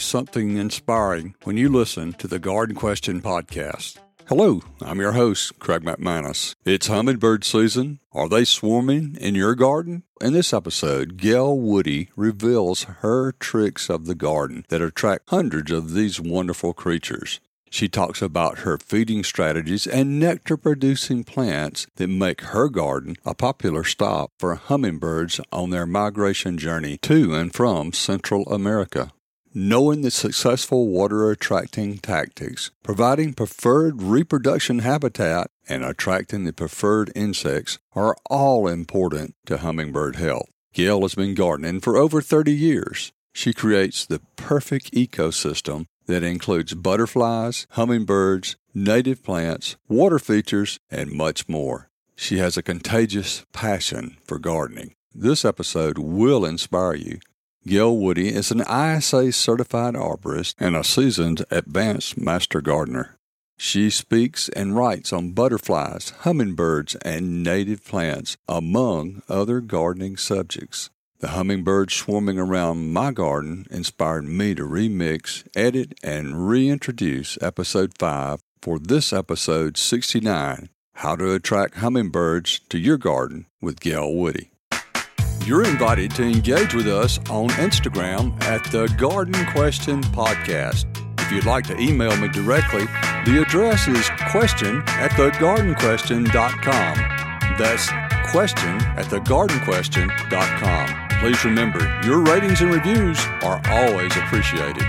something inspiring when you listen to the Garden Question podcast. Hello, I'm your host, Craig McManus. It's hummingbird season. Are they swarming in your garden? In this episode, Gail Woody reveals her tricks of the garden that attract hundreds of these wonderful creatures. She talks about her feeding strategies and nectar producing plants that make her garden a popular stop for hummingbirds on their migration journey to and from Central America. Knowing the successful water attracting tactics, providing preferred reproduction habitat, and attracting the preferred insects are all important to hummingbird health. Gail has been gardening for over 30 years. She creates the perfect ecosystem that includes butterflies, hummingbirds, native plants, water features, and much more. She has a contagious passion for gardening. This episode will inspire you. Gail Woody is an ISA certified arborist and a seasoned advanced master gardener. She speaks and writes on butterflies, hummingbirds, and native plants, among other gardening subjects. The hummingbirds swarming around my garden inspired me to remix, edit, and reintroduce episode 5 for this episode 69 How to Attract Hummingbirds to Your Garden with Gail Woody. You're invited to engage with us on Instagram at the Garden Question Podcast. If you'd like to email me directly, the address is question at thegardenquestion.com. That's question at thegardenquestion.com. Please remember, your ratings and reviews are always appreciated.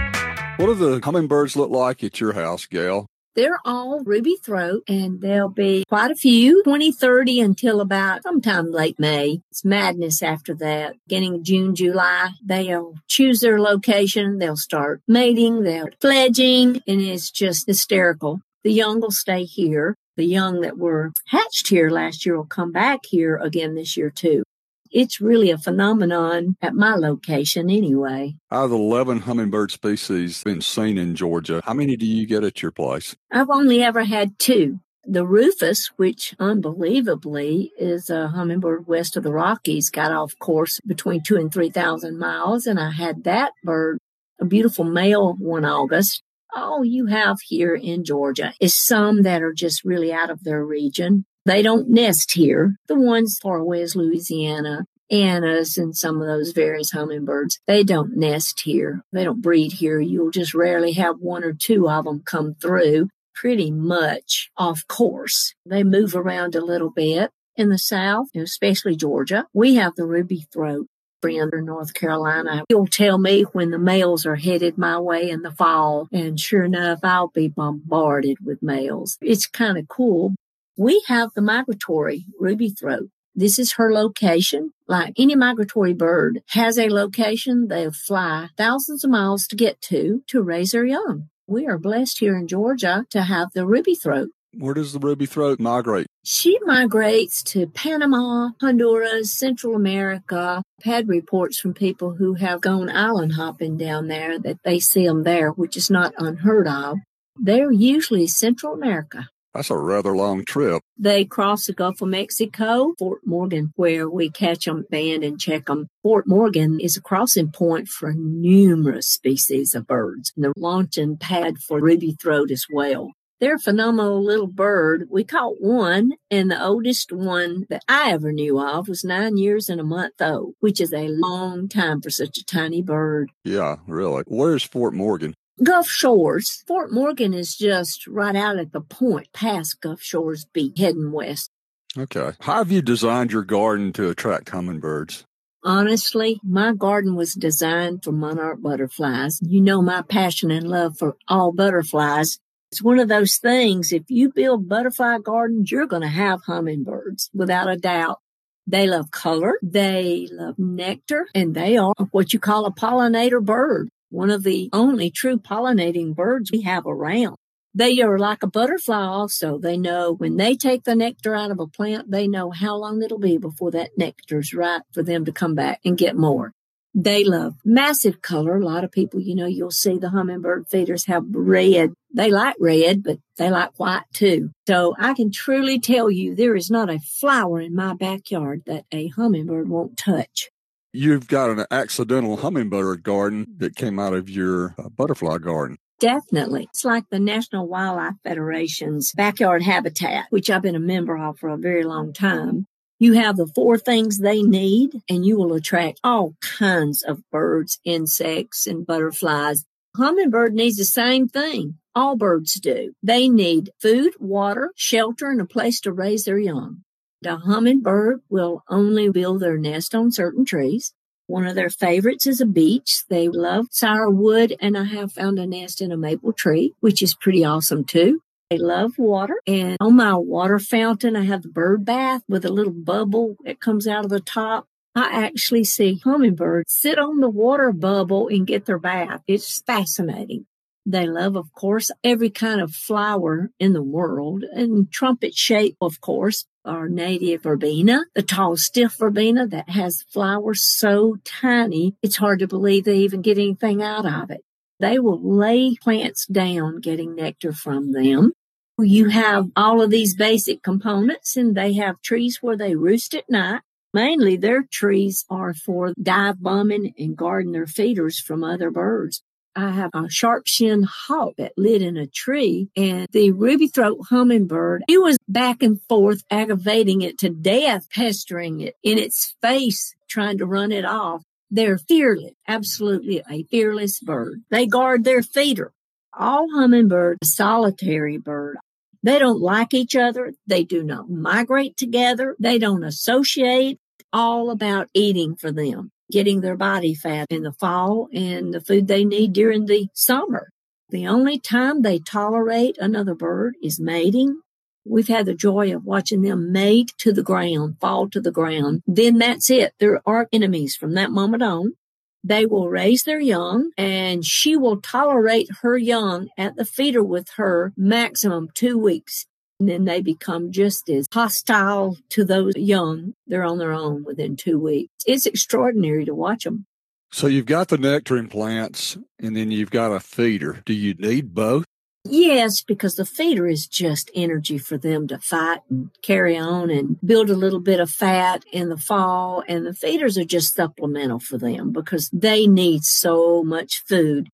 What do the hummingbirds look like at your house, Gail? They're all ruby throat and there'll be quite a few, 20, 30 until about sometime late May. It's madness after that. Beginning June, July, they'll choose their location. They'll start mating, they're fledging, and it's just hysterical. The young will stay here. The young that were hatched here last year will come back here again this year too it's really a phenomenon at my location anyway. Out of 11 hummingbird species been seen in Georgia, how many do you get at your place? I've only ever had two. The rufous, which unbelievably is a hummingbird west of the Rockies, got off course between two and 3,000 miles. And I had that bird, a beautiful male one August. All you have here in Georgia is some that are just really out of their region. They don't nest here. The ones far away as Louisiana, Anna's, and some of those various hummingbirds, they don't nest here. They don't breed here. You'll just rarely have one or two of them come through pretty much off course. They move around a little bit. In the South, especially Georgia, we have the ruby throat friend in North Carolina. He'll tell me when the males are headed my way in the fall. And sure enough, I'll be bombarded with males. It's kind of cool. We have the migratory ruby throat. This is her location. Like any migratory bird has a location they fly thousands of miles to get to to raise their young. We are blessed here in Georgia to have the ruby throat. Where does the ruby throat migrate? She migrates to Panama, Honduras, Central America. I've had reports from people who have gone island hopping down there that they see them there, which is not unheard of. They're usually Central America. That's a rather long trip. They cross the Gulf of Mexico, Fort Morgan, where we catch them, band, and check them. Fort Morgan is a crossing point for numerous species of birds, and the launching pad for ruby throat as well. They're a phenomenal little bird. We caught one, and the oldest one that I ever knew of was nine years and a month old, which is a long time for such a tiny bird. Yeah, really. Where's Fort Morgan? Gulf Shores. Fort Morgan is just right out at the point past Gulf Shores Beach, heading west. Okay. How have you designed your garden to attract hummingbirds? Honestly, my garden was designed for monarch butterflies. You know my passion and love for all butterflies. It's one of those things, if you build butterfly gardens, you're going to have hummingbirds without a doubt. They love color, they love nectar, and they are what you call a pollinator bird. One of the only true pollinating birds we have around. They are like a butterfly also. They know when they take the nectar out of a plant, they know how long it'll be before that nectar's right for them to come back and get more. They love massive color. A lot of people, you know, you'll see the hummingbird feeders have red. They like red, but they like white too. So I can truly tell you there is not a flower in my backyard that a hummingbird won't touch. You've got an accidental hummingbird garden that came out of your uh, butterfly garden. Definitely. It's like the National Wildlife Federation's backyard habitat, which I've been a member of for a very long time. You have the four things they need and you will attract all kinds of birds, insects, and butterflies. Hummingbird needs the same thing. All birds do. They need food, water, shelter, and a place to raise their young. The hummingbird will only build their nest on certain trees. One of their favorites is a beech. They love sour wood, and I have found a nest in a maple tree, which is pretty awesome too. They love water, and on my water fountain, I have the bird bath with a little bubble that comes out of the top. I actually see hummingbirds sit on the water bubble and get their bath. It's fascinating. They love, of course, every kind of flower in the world and trumpet shape, of course, our native verbena, the tall, stiff verbena that has flowers so tiny, it's hard to believe they even get anything out of it. They will lay plants down getting nectar from them. You have all of these basic components and they have trees where they roost at night. Mainly their trees are for dive bombing and guarding their feeders from other birds. I have a sharp shin hawk that lit in a tree and the ruby throat hummingbird, he was back and forth aggravating it to death, pestering it in its face, trying to run it off. They're fearless, absolutely a fearless bird. They guard their feeder. All hummingbirds, solitary bird. They don't like each other. They do not migrate together. They don't associate. All about eating for them getting their body fat in the fall and the food they need during the summer. The only time they tolerate another bird is mating. We've had the joy of watching them mate to the ground, fall to the ground. Then that's it. They're our enemies from that moment on. They will raise their young and she will tolerate her young at the feeder with her maximum two weeks. And then they become just as hostile to those young. They're on their own within two weeks. It's extraordinary to watch them. So you've got the nectaring plants and then you've got a feeder. Do you need both? Yes, because the feeder is just energy for them to fight and carry on and build a little bit of fat in the fall. And the feeders are just supplemental for them because they need so much food.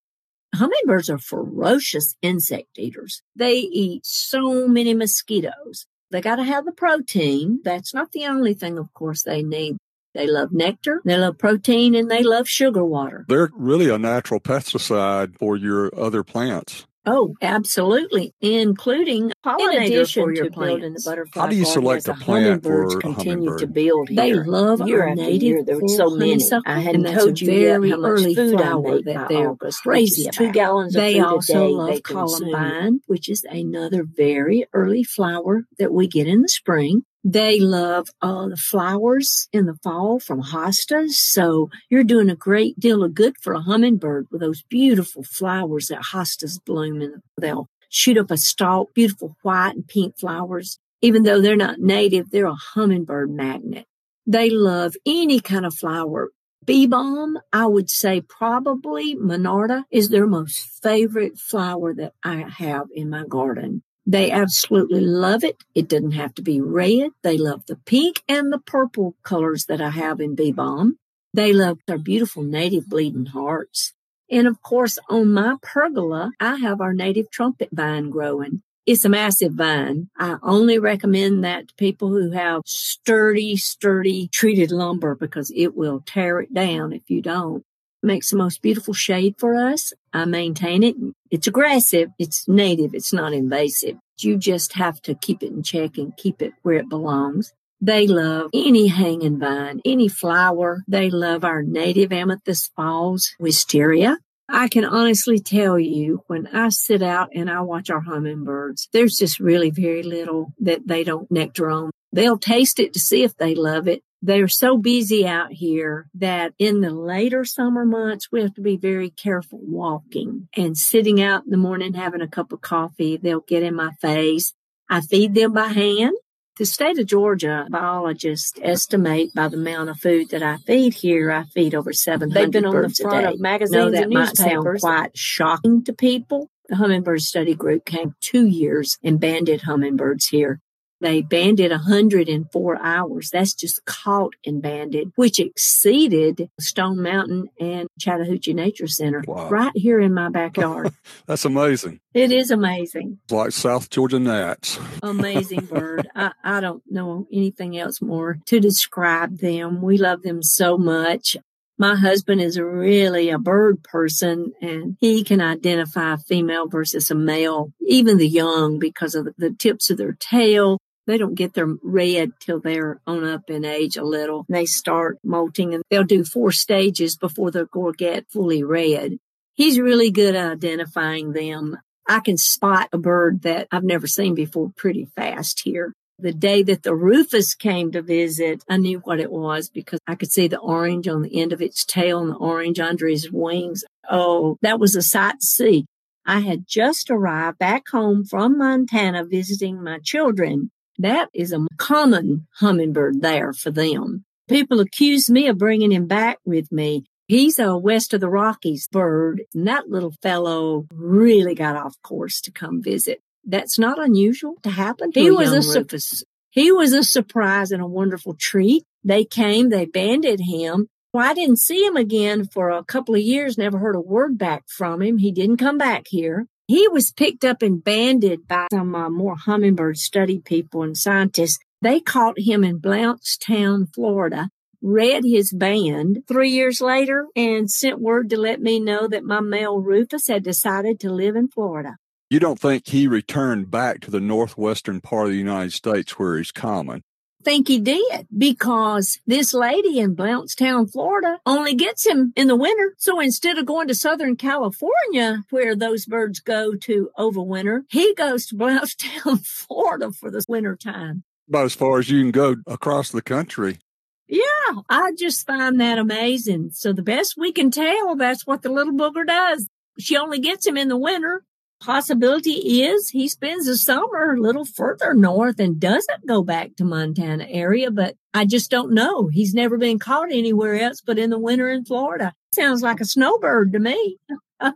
Hummingbirds are ferocious insect eaters. They eat so many mosquitoes. They got to have the protein. That's not the only thing, of course, they need. They love nectar, they love protein, and they love sugar water. They're really a natural pesticide for your other plants. Oh, absolutely, including pollinators for your plants. The butterfly How do you select a plant for a continue to build here. They love year our native year. There so many. I hadn't told you very yet how much food I make that they're August, crazy Two gallons of they food also a day love columbine, which is another very early flower that we get in the spring. They love uh, the flowers in the fall from hostas. So you're doing a great deal of good for a hummingbird with those beautiful flowers that hostas bloom and they'll shoot up a stalk, beautiful white and pink flowers. Even though they're not native, they're a hummingbird magnet. They love any kind of flower. Bee balm, I would say probably Monarda is their most favorite flower that I have in my garden. They absolutely love it. It doesn't have to be red. They love the pink and the purple colors that I have in Bee Balm. They love our beautiful native bleeding hearts. And of course, on my pergola, I have our native trumpet vine growing. It's a massive vine. I only recommend that to people who have sturdy, sturdy treated lumber because it will tear it down if you don't makes the most beautiful shade for us. I maintain it. It's aggressive. It's native. It's not invasive. You just have to keep it in check and keep it where it belongs. They love any hanging vine, any flower. They love our native amethyst falls, wisteria. I can honestly tell you when I sit out and I watch our hummingbirds, there's just really very little that they don't nectar on. They'll taste it to see if they love it. They're so busy out here that in the later summer months, we have to be very careful walking and sitting out in the morning having a cup of coffee. They'll get in my face. I feed them by hand. The state of Georgia biologists estimate by the amount of food that I feed here, I feed over 700 They've been on the front of magazines that and might sound quite shocking to people. The Hummingbird Study Group came two years and banded hummingbirds here. They banded 104 hours. That's just caught and banded, which exceeded Stone Mountain and Chattahoochee Nature Center Wow. right here in my backyard. That's amazing. it is amazing. It's like South Georgia gnats. Amazing bird. I, I don't know anything else more to describe them. We love them so much. My husband is really a bird person and he can identify a female versus a male, even the young because of the tips of their tail. They don't get their red till they're on up in age a little. They start molting and they'll do four stages before they're going get fully red. He's really good at identifying them. I can spot a bird that I've never seen before pretty fast here. The day that the rufous came to visit, I knew what it was because I could see the orange on the end of its tail and the orange under his wings. Oh, that was a sight to see. I had just arrived back home from Montana visiting my children. That is a common hummingbird there for them. People accuse me of bringing him back with me. He's a west of the Rockies bird, and that little fellow really got off course to come visit. That's not unusual to happen. To He a was a su- He was a surprise and a wonderful treat. They came, they banded him. Well, I didn't see him again for a couple of years, never heard a word back from him. He didn't come back here. He was picked up and banded by some uh, more hummingbird study people and scientists. They caught him in Blountstown, Florida, read his band three years later and sent word to let me know that my male Rufus had decided to live in Florida. You don't think he returned back to the northwestern part of the United States where he's common? Think he did because this lady in Blountstown, Florida only gets him in the winter. So instead of going to Southern California where those birds go to overwinter, he goes to Blountstown, Florida for the winter time. About as far as you can go across the country. Yeah, I just find that amazing. So the best we can tell, that's what the little booger does. She only gets him in the winter. Possibility is he spends the summer a little further north and doesn't go back to Montana area, but I just don't know. He's never been caught anywhere else but in the winter in Florida. Sounds like a snowbird to me.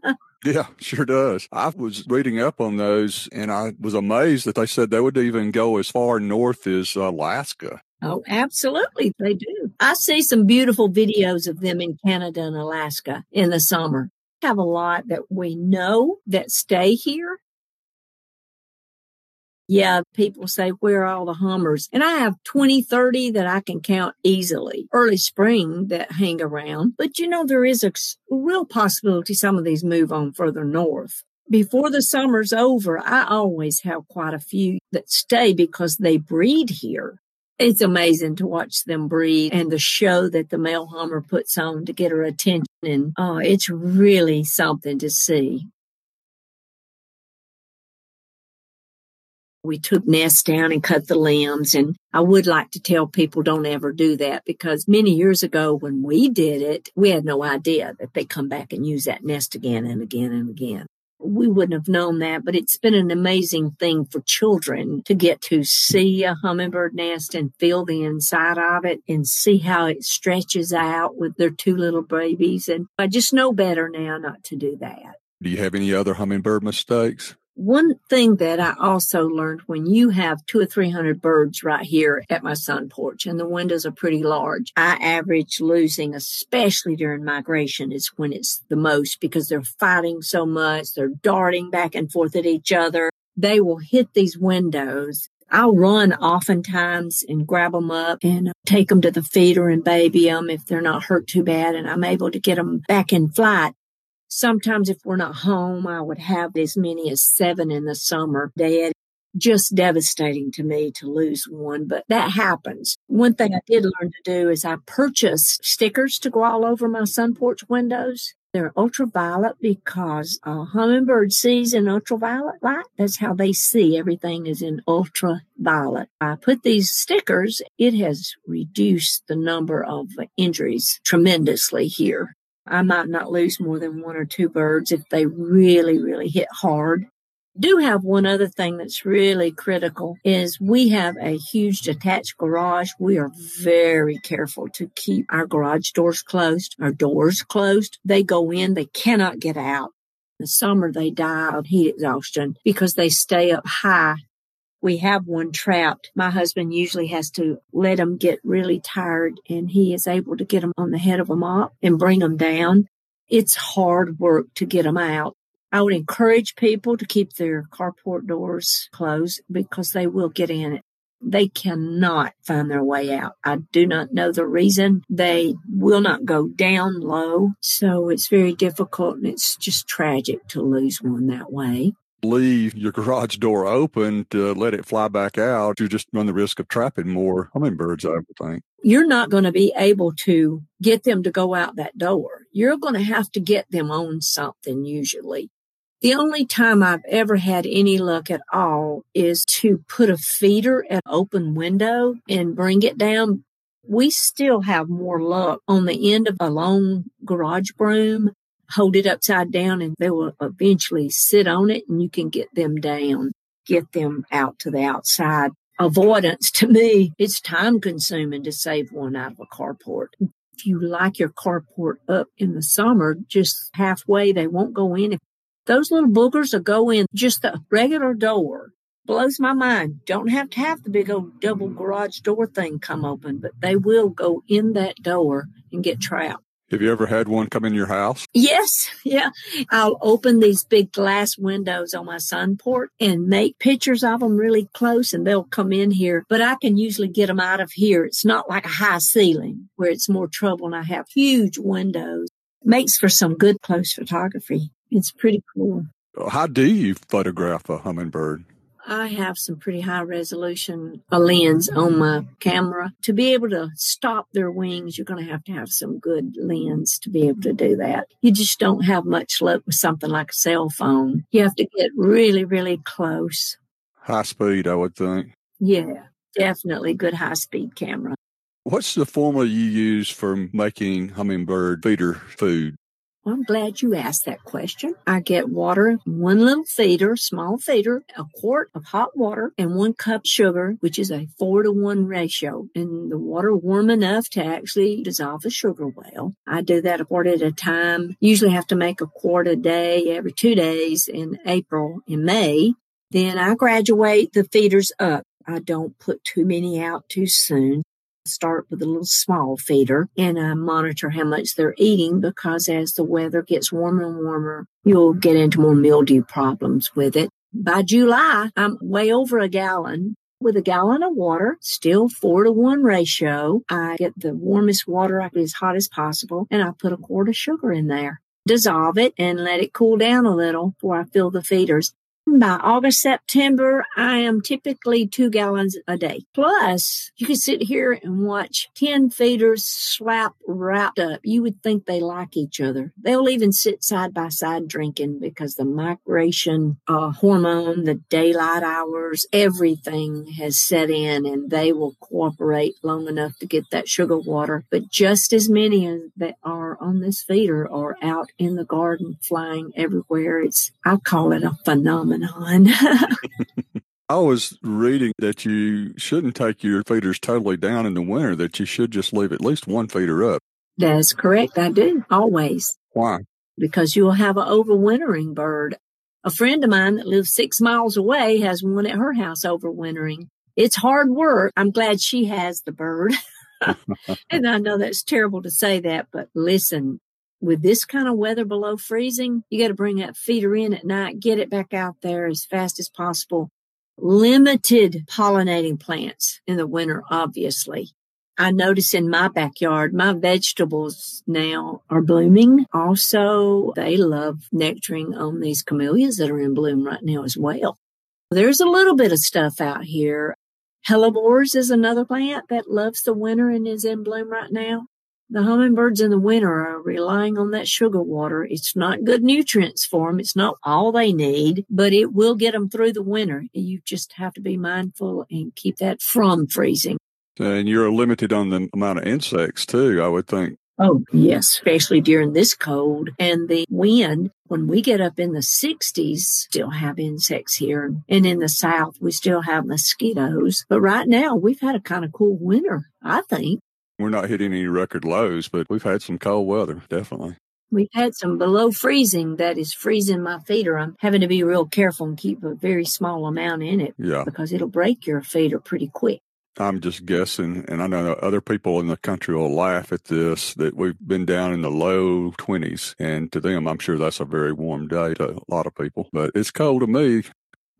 Yeah, sure does. I was reading up on those and I was amazed that they said they would even go as far north as Alaska. Oh, absolutely. They do. I see some beautiful videos of them in Canada and Alaska in the summer. Have a lot that we know that stay here. Yeah, people say, where are all the hummers? And I have 20, 30 that I can count easily. Early spring that hang around. But you know, there is a real possibility some of these move on further north. Before the summer's over, I always have quite a few that stay because they breed here. It's amazing to watch them breed and the show that the male hummer puts on to get her attention. And oh, it's really something to see. We took nests down and cut the limbs. And I would like to tell people don't ever do that because many years ago when we did it, we had no idea that they come back and use that nest again and again and again we wouldn't have known that, but it's been an amazing thing for children to get to see a hummingbird nest and feel the inside of it and see how it stretches out with their two little babies. And I just know better now not to do that. Do you have any other hummingbird mistakes? One thing that I also learned when you have two or three hundred birds right here at my sun porch and the windows are pretty large, I average losing, especially during migration, is when it's the most because they're fighting so much. They're darting back and forth at each other. They will hit these windows. I'll run oftentimes and grab them up and uh, take them to the feeder and baby them if they're not hurt too bad and I'm able to get them back in flight. Sometimes if we're not home, I would have as many as seven in the summer dead. Just devastating to me to lose one, but that happens. One thing I did learn to do is I purchased stickers to go all over my sun porch windows. They're ultraviolet because a hummingbird sees in ultraviolet light. That's how they see everything is in ultraviolet. I put these stickers. It has reduced the number of injuries tremendously here. I might not lose more than one or two birds if they really, really hit hard do have one other thing that's really critical is we have a huge detached garage. We are very careful to keep our garage doors closed, our doors closed. They go in, they cannot get out. In the summer, they die of heat exhaustion because they stay up high. We have one trapped. My husband usually has to let them get really tired and he is able to get them on the head of a mop and bring them down. It's hard work to get them out. I would encourage people to keep their carport doors closed because they will get in it. They cannot find their way out. I do not know the reason. They will not go down low. So it's very difficult and it's just tragic to lose one that way leave your garage door open to let it fly back out, you just run the risk of trapping more hummingbirds, I would think. You're not going to be able to get them to go out that door. You're going to have to get them on something usually. The only time I've ever had any luck at all is to put a feeder at an open window and bring it down. We still have more luck on the end of a long garage broom. Hold it upside down and they will eventually sit on it and you can get them down, get them out to the outside. Avoidance to me, it's time consuming to save one out of a carport if you like your carport up in the summer, just halfway, they won't go in. If those little boogers will go in just the regular door. Blows my mind. Don't have to have the big old double garage door thing come open, but they will go in that door and get trapped. Have you ever had one come in your house? Yes. Yeah. I'll open these big glass windows on my sun port and make pictures of them really close and they'll come in here, but I can usually get them out of here. It's not like a high ceiling where it's more trouble and I have huge windows. Makes for some good close photography. It's pretty cool. How do you photograph a hummingbird? I have some pretty high resolution uh, lens on my camera. To be able to stop their wings, you're going to have to have some good lens to be able to do that. You just don't have much luck with something like a cell phone. You have to get really, really close. High speed, I would think. Yeah, definitely good high speed camera. What's the formula you use for making hummingbird feeder food? Well, I'm glad you asked that question. I get water, one little feeder, small feeder, a quart of hot water, and one cup sugar, which is a four to one ratio. And the water warm enough to actually dissolve the sugar well. I do that a quart at a time. Usually have to make a quart a day every two days in April and May. Then I graduate the feeders up. I don't put too many out too soon start with a little small feeder and I monitor how much they're eating because as the weather gets warmer and warmer, you'll get into more mildew problems with it. By July, I'm way over a gallon with a gallon of water, still four to one ratio. I get the warmest water I get as hot as possible and I put a quart of sugar in there. Dissolve it and let it cool down a little before I fill the feeders. By August, September, I am typically two gallons a day. Plus, you can sit here and watch 10 feeders slap wrapped up. You would think they like each other. They'll even sit side by side drinking because the migration uh, hormone, the daylight hours, everything has set in and they will cooperate long enough to get that sugar water. But just as many as that are on this feeder are out in the garden flying everywhere. It's, I call it a phenomenon phenomenon. I was reading that you shouldn't take your feeders totally down in the winter, that you should just leave at least one feeder up. That's correct. I do always. Why? Because you'll have an overwintering bird. A friend of mine that lives six miles away has one at her house overwintering. It's hard work. I'm glad she has the bird. and I know that's terrible to say that, but listen, with this kind of weather below freezing, you got to bring that feeder in at night, get it back out there as fast as possible. Limited pollinating plants in the winter, obviously. I notice in my backyard, my vegetables now are blooming. Also, they love nectaring on these camellias that are in bloom right now as well. There's a little bit of stuff out here. Hellebores is another plant that loves the winter and is in bloom right now. The hummingbirds in the winter are relying on that sugar water. It's not good nutrients for them. It's not all they need, but it will get them through the winter. You just have to be mindful and keep that from freezing. And you're limited on the amount of insects too, I would think. Oh, yes, especially during this cold and the wind. When we get up in the 60s, still have insects here. And in the south, we still have mosquitoes. But right now, we've had a kind of cool winter, I think. We're not hitting any record lows, but we've had some cold weather, definitely. We've had some below freezing that is freezing my feeder. I'm having to be real careful and keep a very small amount in it. Yeah. Because it'll break your feeder pretty quick. I'm just guessing, and I know other people in the country will laugh at this that we've been down in the low 20s. And to them, I'm sure that's a very warm day to a lot of people, but it's cold to me.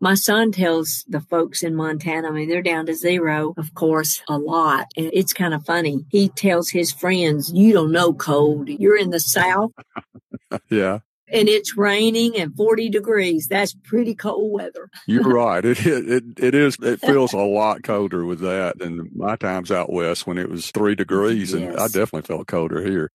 My son tells the folks in Montana, I mean, they're down to zero, of course, a lot. And it's kind of funny. He tells his friends, You don't know cold. You're in the South. yeah and it's raining and 40 degrees. That's pretty cold weather. You're right. It, it it is. It feels a lot colder with that than my times out west when it was three degrees, yes. and I definitely felt colder here.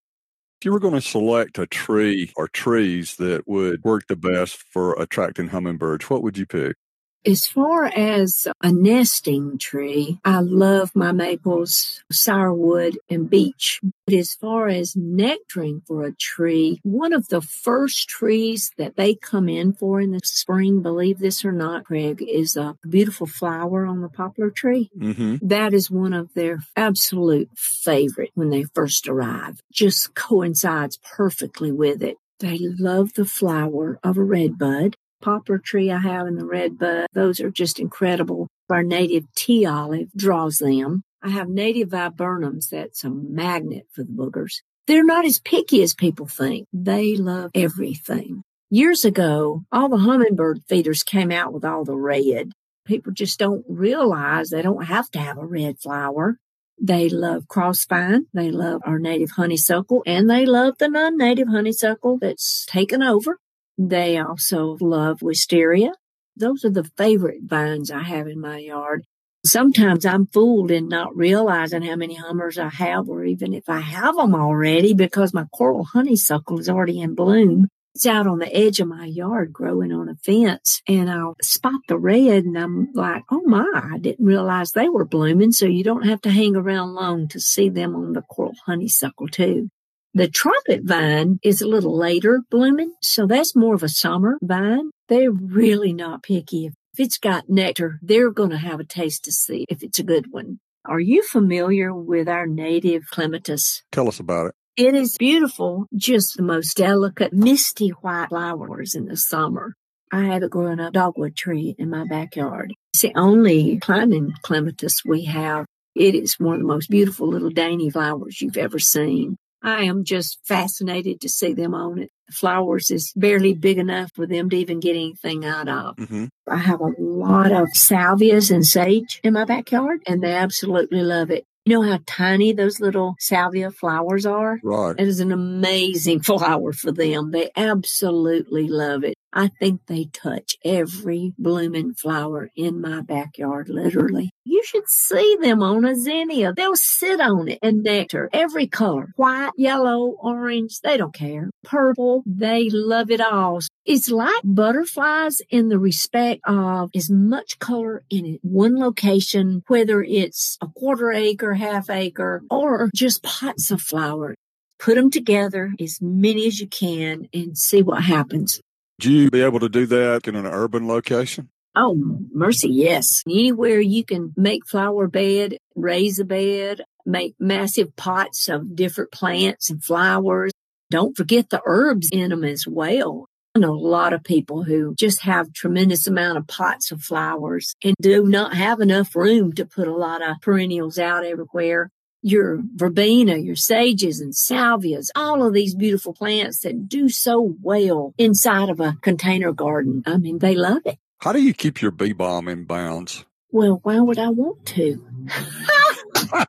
If you were going to select a tree or trees that would work the best for attracting hummingbirds, what would you pick? As far as a nesting tree, I love my maples, sourwood, and beech. But as far as nectaring for a tree, one of the first trees that they come in for in the spring, believe this or not, Craig, is a beautiful flower on the poplar tree. Mm-hmm. That is one of their absolute favorite when they first arrive. Just coincides perfectly with it. They love the flower of a redbud poplar tree I have in the red bud. Those are just incredible. Our native tea olive draws them. I have native viburnums that's a magnet for the boogers. They're not as picky as people think. They love everything. Years ago, all the hummingbird feeders came out with all the red. People just don't realize they don't have to have a red flower. They love crossvine. They love our native honeysuckle and they love the non-native honeysuckle that's taken over. They also love wisteria. Those are the favorite vines I have in my yard. Sometimes I'm fooled in not realizing how many hummers I have, or even if I have them already, because my coral honeysuckle is already in bloom. It's out on the edge of my yard growing on a fence, and I'll spot the red, and I'm like, oh my, I didn't realize they were blooming. So you don't have to hang around long to see them on the coral honeysuckle, too. The trumpet vine is a little later blooming, so that's more of a summer vine. They're really not picky. If it's got nectar, they're going to have a taste to see if it's a good one. Are you familiar with our native clematis? Tell us about it. It is beautiful, just the most delicate, misty white flowers in the summer. I have it growing up dogwood tree in my backyard. It's the only climbing clematis we have. It is one of the most beautiful little dainty flowers you've ever seen. I am just fascinated to see them on it. Flowers is barely big enough for them to even get anything out of. Mm-hmm. I have a lot of salvias and sage in my backyard, and they absolutely love it. You know how tiny those little salvia flowers are? Right. It is an amazing flower for them. They absolutely love it. I think they touch every blooming flower in my backyard, literally. You should see them on a zinnia. They'll sit on it and nectar every color. White, yellow, orange. They don't care. Purple. They love it all. It's like butterflies in the respect of as much color in one location, whether it's a quarter acre, half acre, or just pots of flower. Put them together as many as you can and see what happens. Do you be able to do that in an urban location? Oh, mercy, yes. Anywhere you can make flower bed, raise a bed, make massive pots of different plants and flowers. Don't forget the herbs in them as well. I know a lot of people who just have tremendous amount of pots of flowers and do not have enough room to put a lot of perennials out everywhere your verbena, your sages and salvias, all of these beautiful plants that do so well inside of a container garden. I mean, they love it. How do you keep your bee balm in bounds? Well, why would I want to?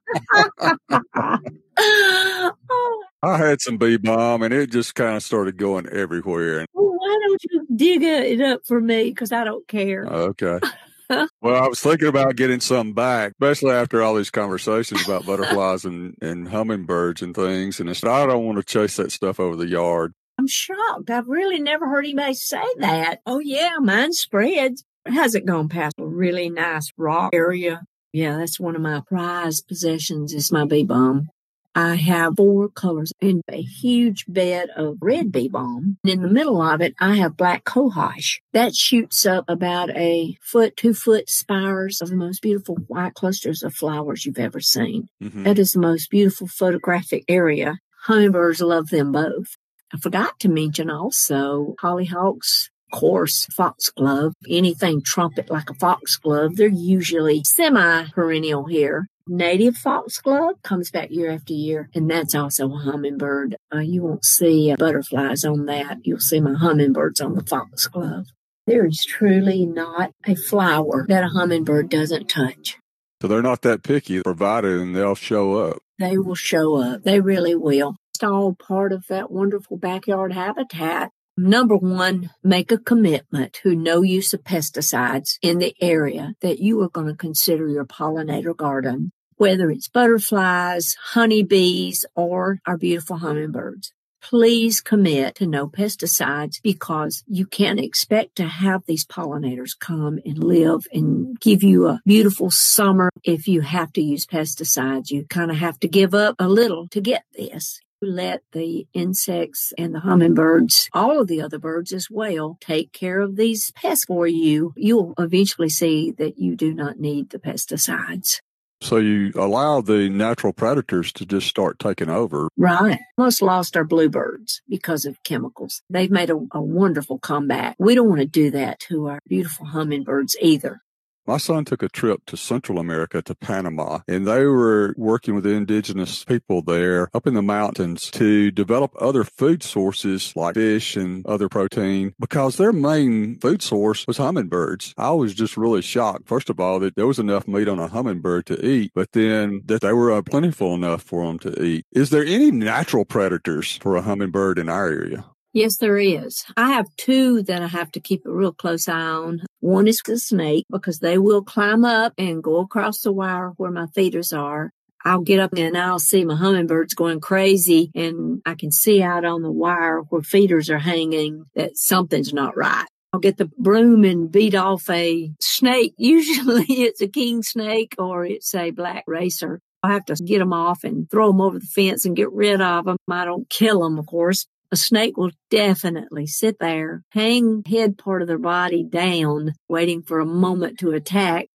I had some bee balm and it just kind of started going everywhere. Well, why don't you dig it up for me? Because I don't care. Okay. well, I was thinking about getting some back, especially after all these conversations about butterflies and, and hummingbirds and things. And it's, I don't want to chase that stuff over the yard. I'm shocked. I've really never heard anybody say that. Oh, yeah, mine spreads. It hasn't gone past a really nice rock area. Yeah, that's one of my prized possessions is my bee balm. I have four colors and a huge bed of red bee balm. And in the middle of it, I have black cohosh. That shoots up about a foot, two foot spires of the most beautiful white clusters of flowers you've ever seen. Mm-hmm. That is the most beautiful photographic area. Hummingbirds love them both. I forgot to mention also hollyhocks, course, foxglove, anything trumpet like a foxglove. They're usually semi perennial here native foxglove comes back year after year, and that's also a hummingbird. Uh, you won't see uh, butterflies on that. You'll see my hummingbirds on the foxglove. There is truly not a flower that a hummingbird doesn't touch. So they're not that picky, provided and they'll show up. They will show up. They really will. It's all part of that wonderful backyard habitat. Number one, make a commitment to no use of pesticides in the area that you are going to consider your pollinator garden whether it's butterflies, honeybees, or our beautiful hummingbirds. Please commit to no pesticides because you can't expect to have these pollinators come and live and give you a beautiful summer if you have to use pesticides. You kind of have to give up a little to get this let the insects and the hummingbirds, all of the other birds as well, take care of these pests for you. You'll eventually see that you do not need the pesticides. So you allow the natural predators to just start taking over. Right. Almost lost our bluebirds because of chemicals. They've made a, a wonderful comeback. We don't want to do that to our beautiful hummingbirds either. My son took a trip to Central America to Panama, and they were working with the indigenous people there up in the mountains to develop other food sources like fish and other protein because their main food source was hummingbirds. I was just really shocked, first of all, that there was enough meat on a hummingbird to eat, but then that they were uh, plentiful enough for them to eat. Is there any natural predators for a hummingbird in our area? Yes, there is. I have two that I have to keep a real close eye on. One is the snake because they will climb up and go across the wire where my feeders are. I'll get up and I'll see my hummingbirds going crazy and I can see out on the wire where feeders are hanging that something's not right. I'll get the broom and beat off a snake. Usually it's a king snake or it's a black racer. I have to get them off and throw them over the fence and get rid of them. I don't kill them, of course, a snake will definitely sit there, hang head part of their body down, waiting for a moment to attack.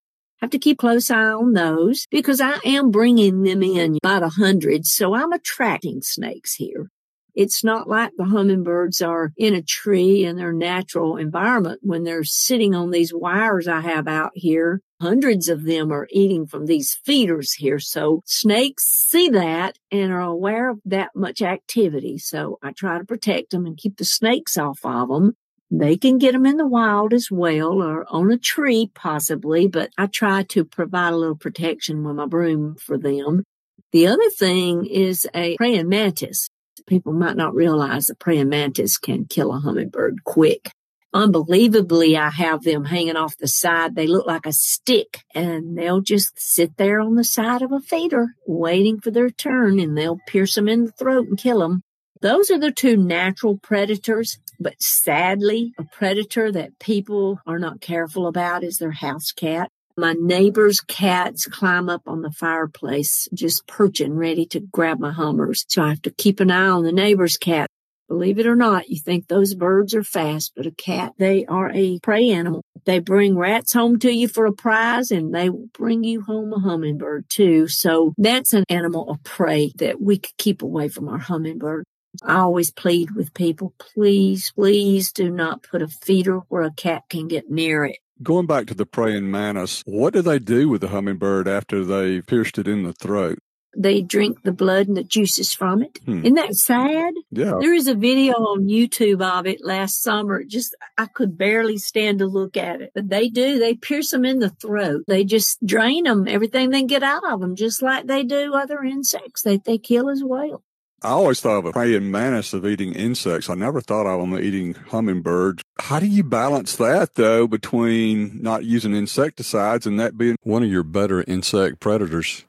Have to keep close eye on those because I am bringing them in about a hundred. So I'm attracting snakes here. It's not like the hummingbirds are in a tree in their natural environment when they're sitting on these wires I have out here. Hundreds of them are eating from these feeders here. So snakes see that and are aware of that much activity. So I try to protect them and keep the snakes off of them. They can get them in the wild as well or on a tree possibly, but I try to provide a little protection with my broom for them. The other thing is a praying mantis people might not realize a praying mantis can kill a hummingbird quick. Unbelievably, I have them hanging off the side. They look like a stick and they'll just sit there on the side of a feeder waiting for their turn and they'll pierce them in the throat and kill them. Those are the two natural predators, but sadly, a predator that people are not careful about is their house cat. My neighbor's cats climb up on the fireplace, just perching, ready to grab my hummers. So I have to keep an eye on the neighbor's cat. Believe it or not, you think those birds are fast, but a cat, they are a prey animal. They bring rats home to you for a prize and they will bring you home a hummingbird too. So that's an animal of prey that we could keep away from our hummingbird. I always plead with people, please, please do not put a feeder where a cat can get near it. Going back to the praying mantis, what do they do with the hummingbird after they pierced it in the throat? They drink the blood and the juices from it. Hmm. Isn't that sad? Yeah. There is a video on YouTube of it last summer. Just, I could barely stand to look at it. But they do. They pierce them in the throat. They just drain them, everything they get out of them, just like they do other insects that they kill as well. I always thought of a praying mantis of eating insects. I never thought of them eating hummingbirds. How do you balance that though between not using insecticides and that being one of your better insect predators?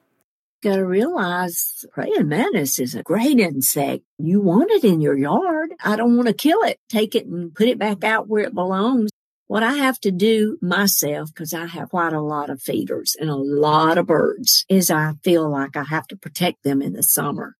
Got to realize praying mantis is a great insect. You want it in your yard. I don't want to kill it. Take it and put it back out where it belongs. What I have to do myself, because I have quite a lot of feeders and a lot of birds, is I feel like I have to protect them in the summer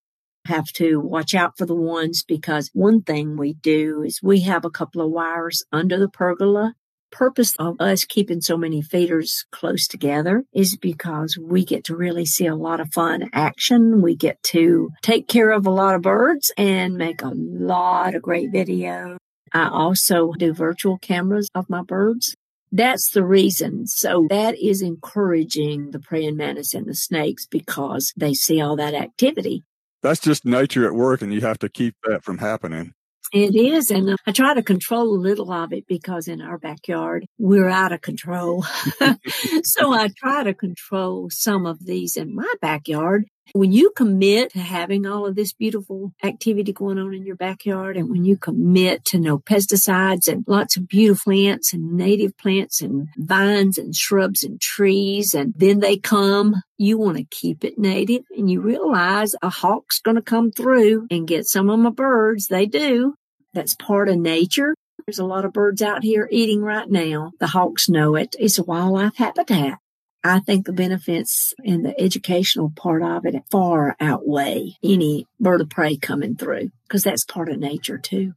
have to watch out for the ones because one thing we do is we have a couple of wires under the pergola. Purpose of us keeping so many feeders close together is because we get to really see a lot of fun action. We get to take care of a lot of birds and make a lot of great video. I also do virtual cameras of my birds. That's the reason. So that is encouraging the praying mantis and the snakes because they see all that activity that's just nature at work and you have to keep that from happening. It is. And I try to control a little of it because in our backyard, we're out of control. so I try to control some of these in my backyard. When you commit to having all of this beautiful activity going on in your backyard and when you commit to no pesticides and lots of beautiful plants and native plants and vines and shrubs and trees and then they come, you want to keep it native and you realize a hawk's going to come through and get some of my birds. They do. That's part of nature. There's a lot of birds out here eating right now. The hawks know it. It's a wildlife habitat. I think the benefits and the educational part of it far outweigh any bird of prey coming through because that's part of nature too.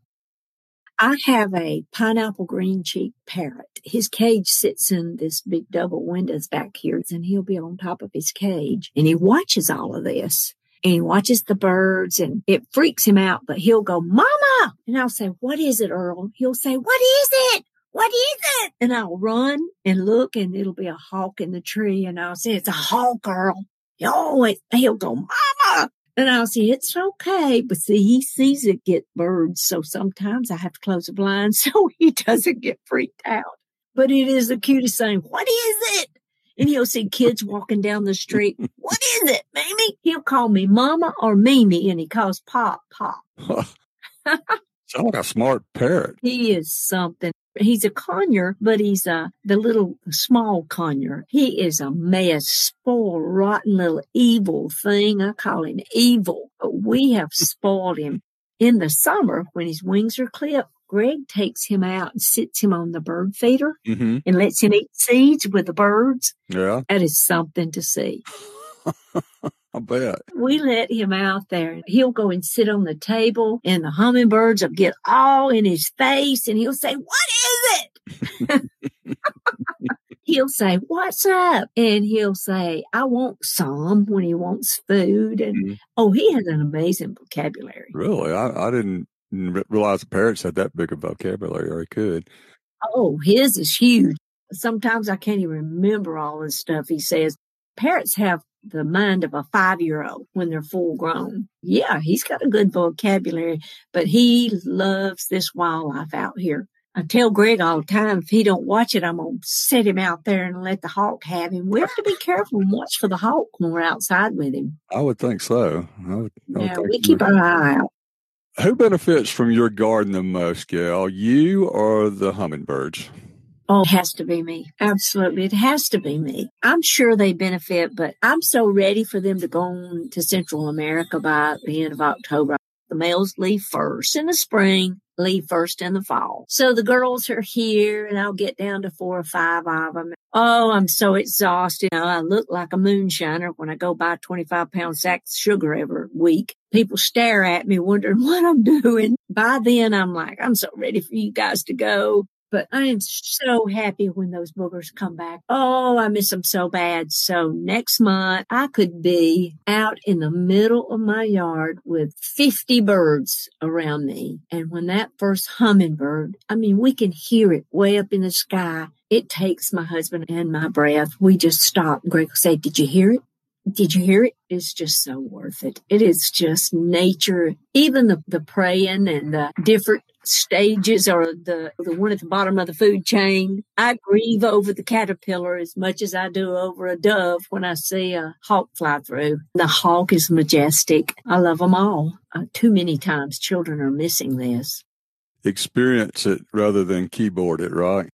I have a pineapple green cheek parrot. His cage sits in this big double windows back here and he'll be on top of his cage and he watches all of this and he watches the birds and it freaks him out, but he'll go, mama. And I'll say, what is it, Earl? He'll say, what is it? what is it? And I'll run and look and it'll be a hawk in the tree. And I'll say, it's a hawk Earl. Oh, he'll go, mama. And I'll say, it's okay. But see, he sees it get birds. So sometimes I have to close the blind so he doesn't get freaked out. But it is the cutest thing. What is it? And he'll see kids walking down the street. what is it, Mimi? He'll call me mama or Mimi and he calls Pop, Pop. Sound like a smart parrot. He is something. He's a conure, but he's a the little small conure. He is a mess, spoiled, rotten little evil thing. I call him evil, but we have spoiled him. In the summer, when his wings are clipped, Greg takes him out and sits him on the bird feeder mm-hmm. and lets him eat seeds with the birds. Yeah. That is something to see. I bet. We let him out there. He'll go and sit on the table and the hummingbirds will get all in his face and he'll say, what is it? he'll say, what's up? And he'll say, I want some when he wants food. And mm-hmm. oh, he has an amazing vocabulary. Really? I, I didn't realize the parrots had that big a vocabulary or he could. Oh, his is huge. Sometimes I can't even remember all the stuff he says. Parrots have the mind of a five year old when they're full grown. Yeah, he's got a good vocabulary, but he loves this wildlife out here. I tell Greg all the time, if he don't watch it, I'm going to set him out there and let the hawk have him. We have to be careful and watch for the hawk when we're outside with him. I would think so. I would, I yeah, we keep our eye out. Who benefits from your garden the most, Gail? You or the hummingbirds? Oh, it has to be me. Absolutely. It has to be me. I'm sure they benefit, but I'm so ready for them to go on to Central America by the end of October. The males leave first in the spring, leave first in the fall. So the girls are here and I'll get down to four or five of them. Oh, I'm so exhausted. You know, I look like a moonshiner when I go buy 25 pound sacks of sugar every week. People stare at me wondering what I'm doing. By then I'm like, I'm so ready for you guys to go. But I am so happy when those boogers come back. Oh, I miss them so bad. So next month I could be out in the middle of my yard with 50 birds around me. And when that first hummingbird, I mean, we can hear it way up in the sky. It takes my husband and my breath. We just stop. Greg will say, did you hear it? Did you hear it? It's just so worth it. It is just nature. Even the, the praying and the different stages or the, the one at the bottom of the food chain. I grieve over the caterpillar as much as I do over a dove when I see a hawk fly through. The hawk is majestic. I love them all. Uh, too many times children are missing this. Experience it rather than keyboard it, right?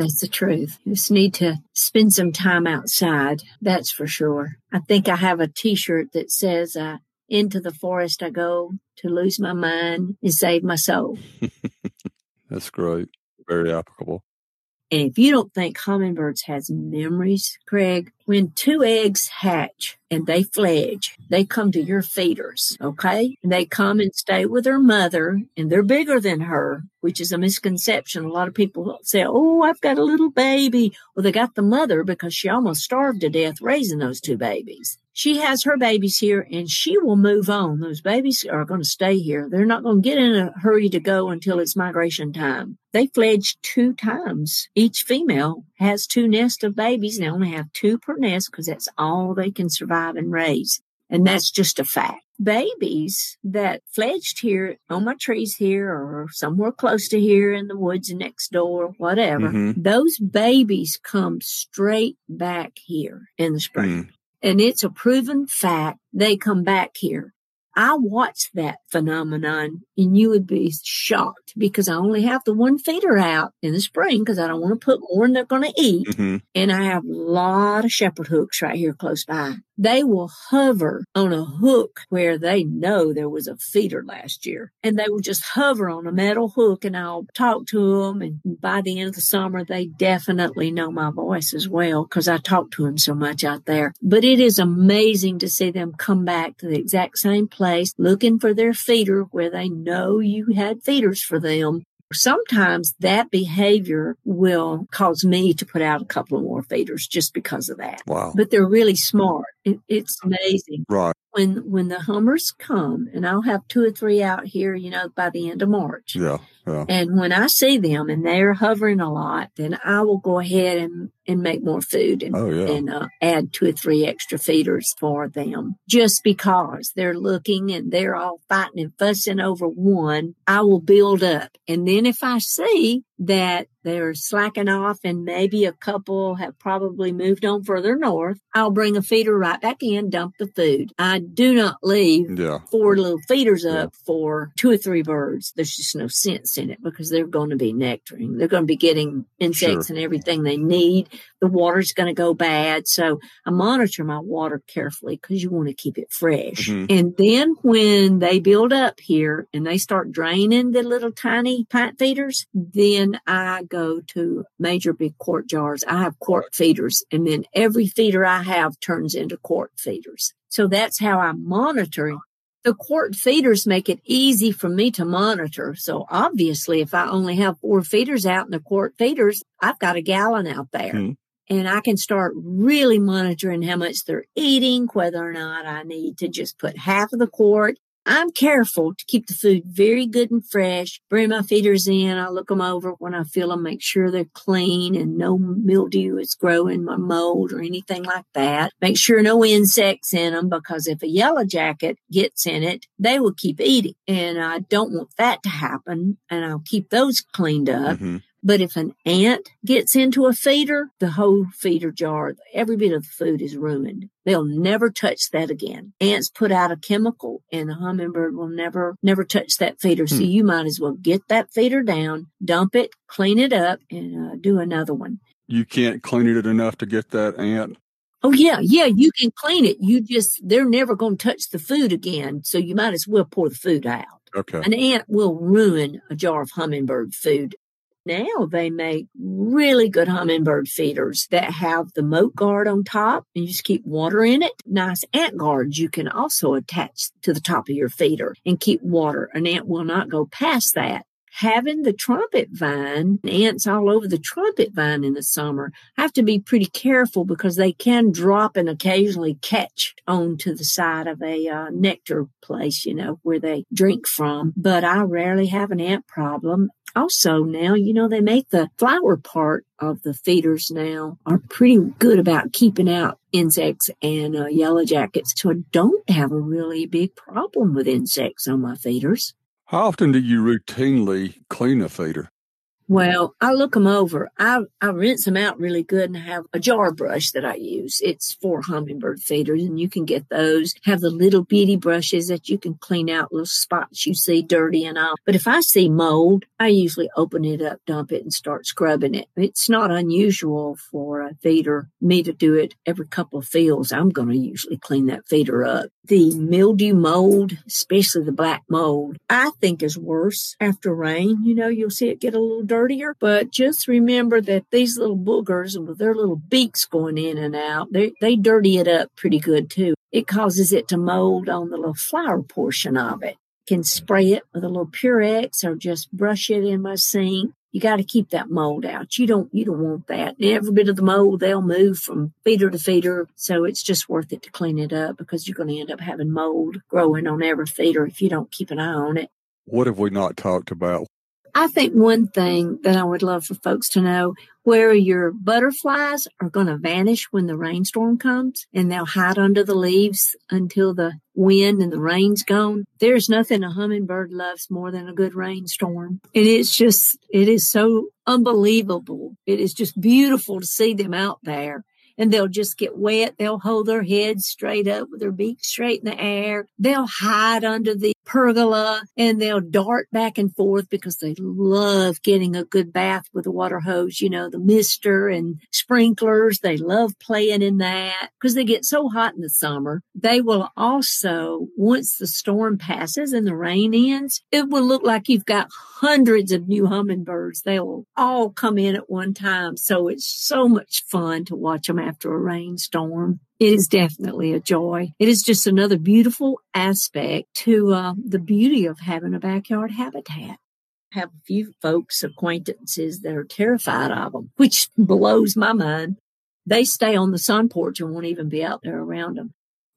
That's the truth. Just need to spend some time outside. That's for sure. I think I have a t shirt that says, uh, into the forest I go to lose my mind and save my soul. That's great. Very applicable. And if you don't think hummingbirds has memories, Craig, when two eggs hatch and they fledge, they come to your feeders, okay? And they come and stay with their mother and they're bigger than her, which is a misconception. A lot of people say, Oh, I've got a little baby. Well, they got the mother because she almost starved to death raising those two babies she has her babies here and she will move on. Those babies are going to stay here. They're not going to get in a hurry to go until it's migration time. They fledge two times. Each female has two nests of babies. They only have two per nest because that's all they can survive and raise. And that's just a fact. Babies that fledged here on my trees here or somewhere close to here in the woods next door, whatever, mm-hmm. those babies come straight back here in the spring. Mm. And it's a proven fact. They come back here. I watched that phenomenon and you would be shocked because I only have the one feeder out in the spring because I don't want to put more than they're going to eat. Mm-hmm. And I have a lot of shepherd hooks right here close by. They will hover on a hook where they know there was a feeder last year and they will just hover on a metal hook and I'll talk to them. And by the end of the summer, they definitely know my voice as well because I talk to them so much out there. But it is amazing to see them come back to the exact same place looking for their feeder where they know you had feeders for them Sometimes that behavior will cause me to put out a couple of more feeders just because of that. Wow. But they're really smart. It, it's amazing. Right. When when the hummers come, and I'll have two or three out here, you know, by the end of March. Yeah. Yeah. And when I see them and they're hovering a lot, then I will go ahead and, and make more food and, oh, yeah. and uh, add two or three extra feeders for them just because they're looking and they're all fighting and fussing over one. I will build up. And then if I see that they're slacking off and maybe a couple have probably moved on further north, I'll bring a feeder right back in, dump the food. I do not leave yeah. four little feeders up yeah. for two or three birds. There's just no sense in it because they're going to be nectaring. They're going to be getting insects sure. and everything they need. The water's going to go bad. So I monitor my water carefully because you want to keep it fresh. Mm-hmm. And then when they build up here and they start draining the little tiny pint feeders, then I go to major big quart jars. I have quart feeders and then every feeder I have turns into quart feeders. So that's how I'm monitoring. The quart feeders make it easy for me to monitor. So obviously, if I only have four feeders out in the quart feeders, I've got a gallon out there. Mm. And I can start really monitoring how much they're eating, whether or not I need to just put half of the quart I'm careful to keep the food very good and fresh. Bring my feeders in. I look them over when I fill them, make sure they're clean and no mildew is growing or mold or anything like that. Make sure no insects in them because if a yellow jacket gets in it, they will keep eating. And I don't want that to happen. And I'll keep those cleaned up. Mm-hmm. But if an ant gets into a feeder, the whole feeder jar, every bit of the food is ruined. They'll never touch that again. Ants put out a chemical and the hummingbird will never, never touch that feeder. Hmm. So you might as well get that feeder down, dump it, clean it up and uh, do another one. You can't clean it enough to get that ant Oh yeah, yeah, you can clean it. You just they're never going to touch the food again, so you might as well pour the food out. Okay. An ant will ruin a jar of hummingbird food now they make really good hummingbird feeders that have the moat guard on top and you just keep water in it. Nice ant guards you can also attach to the top of your feeder and keep water. An ant will not go past that having the trumpet vine, ants all over the trumpet vine in the summer, I have to be pretty careful because they can drop and occasionally catch onto the side of a uh, nectar place, you know, where they drink from. But I rarely have an ant problem also now, you know, they make the flower part of the feeders now are pretty good about keeping out insects and uh, yellow jackets. So I don't have a really big problem with insects on my feeders. How often do you routinely clean a feeder? Well, I look them over. I, I rinse them out really good and have a jar brush that I use. It's for hummingbird feeders and you can get those. Have the little bitty brushes that you can clean out little spots you see dirty and all. But if I see mold, I usually open it up, dump it and start scrubbing it. It's not unusual for a feeder, me to do it every couple of fills. I'm going to usually clean that feeder up. The mildew mold, especially the black mold, I think is worse after rain. You know, you'll see it get a little dirty but just remember that these little boogers with their little beaks going in and out, they, they dirty it up pretty good too. It causes it to mold on the little flower portion of it. Can spray it with a little Purex or just brush it in my sink. You got to keep that mold out. You don't, you don't want that. Every bit of the mold, they'll move from feeder to feeder. So it's just worth it to clean it up because you're going to end up having mold growing on every feeder if you don't keep an eye on it. What have we not talked about? I think one thing that I would love for folks to know where your butterflies are going to vanish when the rainstorm comes and they'll hide under the leaves until the wind and the rain's gone. There's nothing a hummingbird loves more than a good rainstorm. And it's just, it is so unbelievable. It is just beautiful to see them out there and they'll just get wet. They'll hold their heads straight up with their beaks straight in the air. They'll hide under the pergola and they'll dart back and forth because they love getting a good bath with a water hose, you know, the mister and sprinklers. They love playing in that because they get so hot in the summer. They will also, once the storm passes and the rain ends, it will look like you've got hundreds of new hummingbirds. They will all come in at one time. So it's so much fun to watch them after a rainstorm. It is definitely a joy. It is just another beautiful aspect to uh, the beauty of having a backyard habitat. I have a few folks, acquaintances that are terrified of them, which blows my mind. They stay on the sun porch and won't even be out there around them.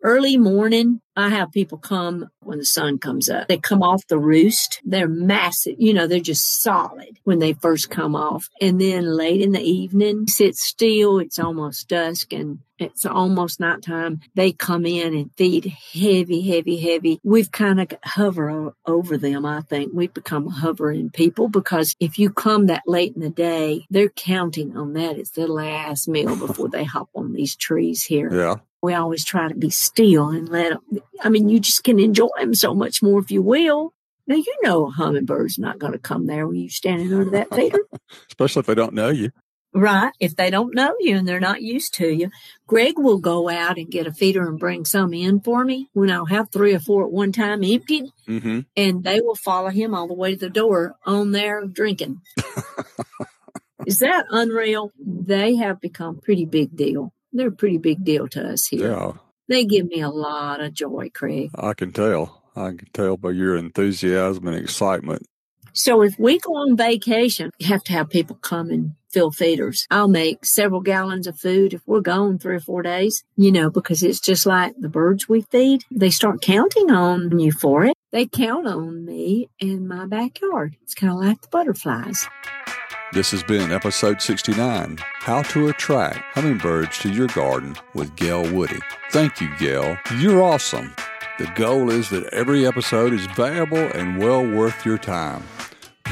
Early morning, I have people come when the sun comes up. They come off the roost. They're massive. You know, they're just solid when they first come off. And then late in the evening, sit still. It's almost dusk and it's almost nighttime. They come in and feed heavy, heavy, heavy. We've kind of hover over them. I think we've become hovering people because if you come that late in the day, they're counting on that. It's their last meal before they hop on these trees here. Yeah we always try to be still and let them. I mean, you just can enjoy them so much more if you will. Now, you know, a hummingbird's not going to come there when you're standing under that feeder. Especially if they don't know you. Right. If they don't know you and they're not used to you, Greg will go out and get a feeder and bring some in for me when I'll have three or four at one time emptied. Mm-hmm. And they will follow him all the way to the door on there drinking. Is that unreal? They have become pretty big deal they're a pretty big deal to us here. Yeah. They give me a lot of joy, Craig. I can tell. I can tell by your enthusiasm and excitement. So if we go on vacation, you have to have people come and fill feeders. I'll make several gallons of food if we're gone three or four days, you know, because it's just like the birds we feed. They start counting on you for it. They count on me in my backyard. It's kind of like the butterflies. This has been episode 69 How to Attract Hummingbirds to Your Garden with Gail Woody. Thank you, Gail. You're awesome. The goal is that every episode is valuable and well worth your time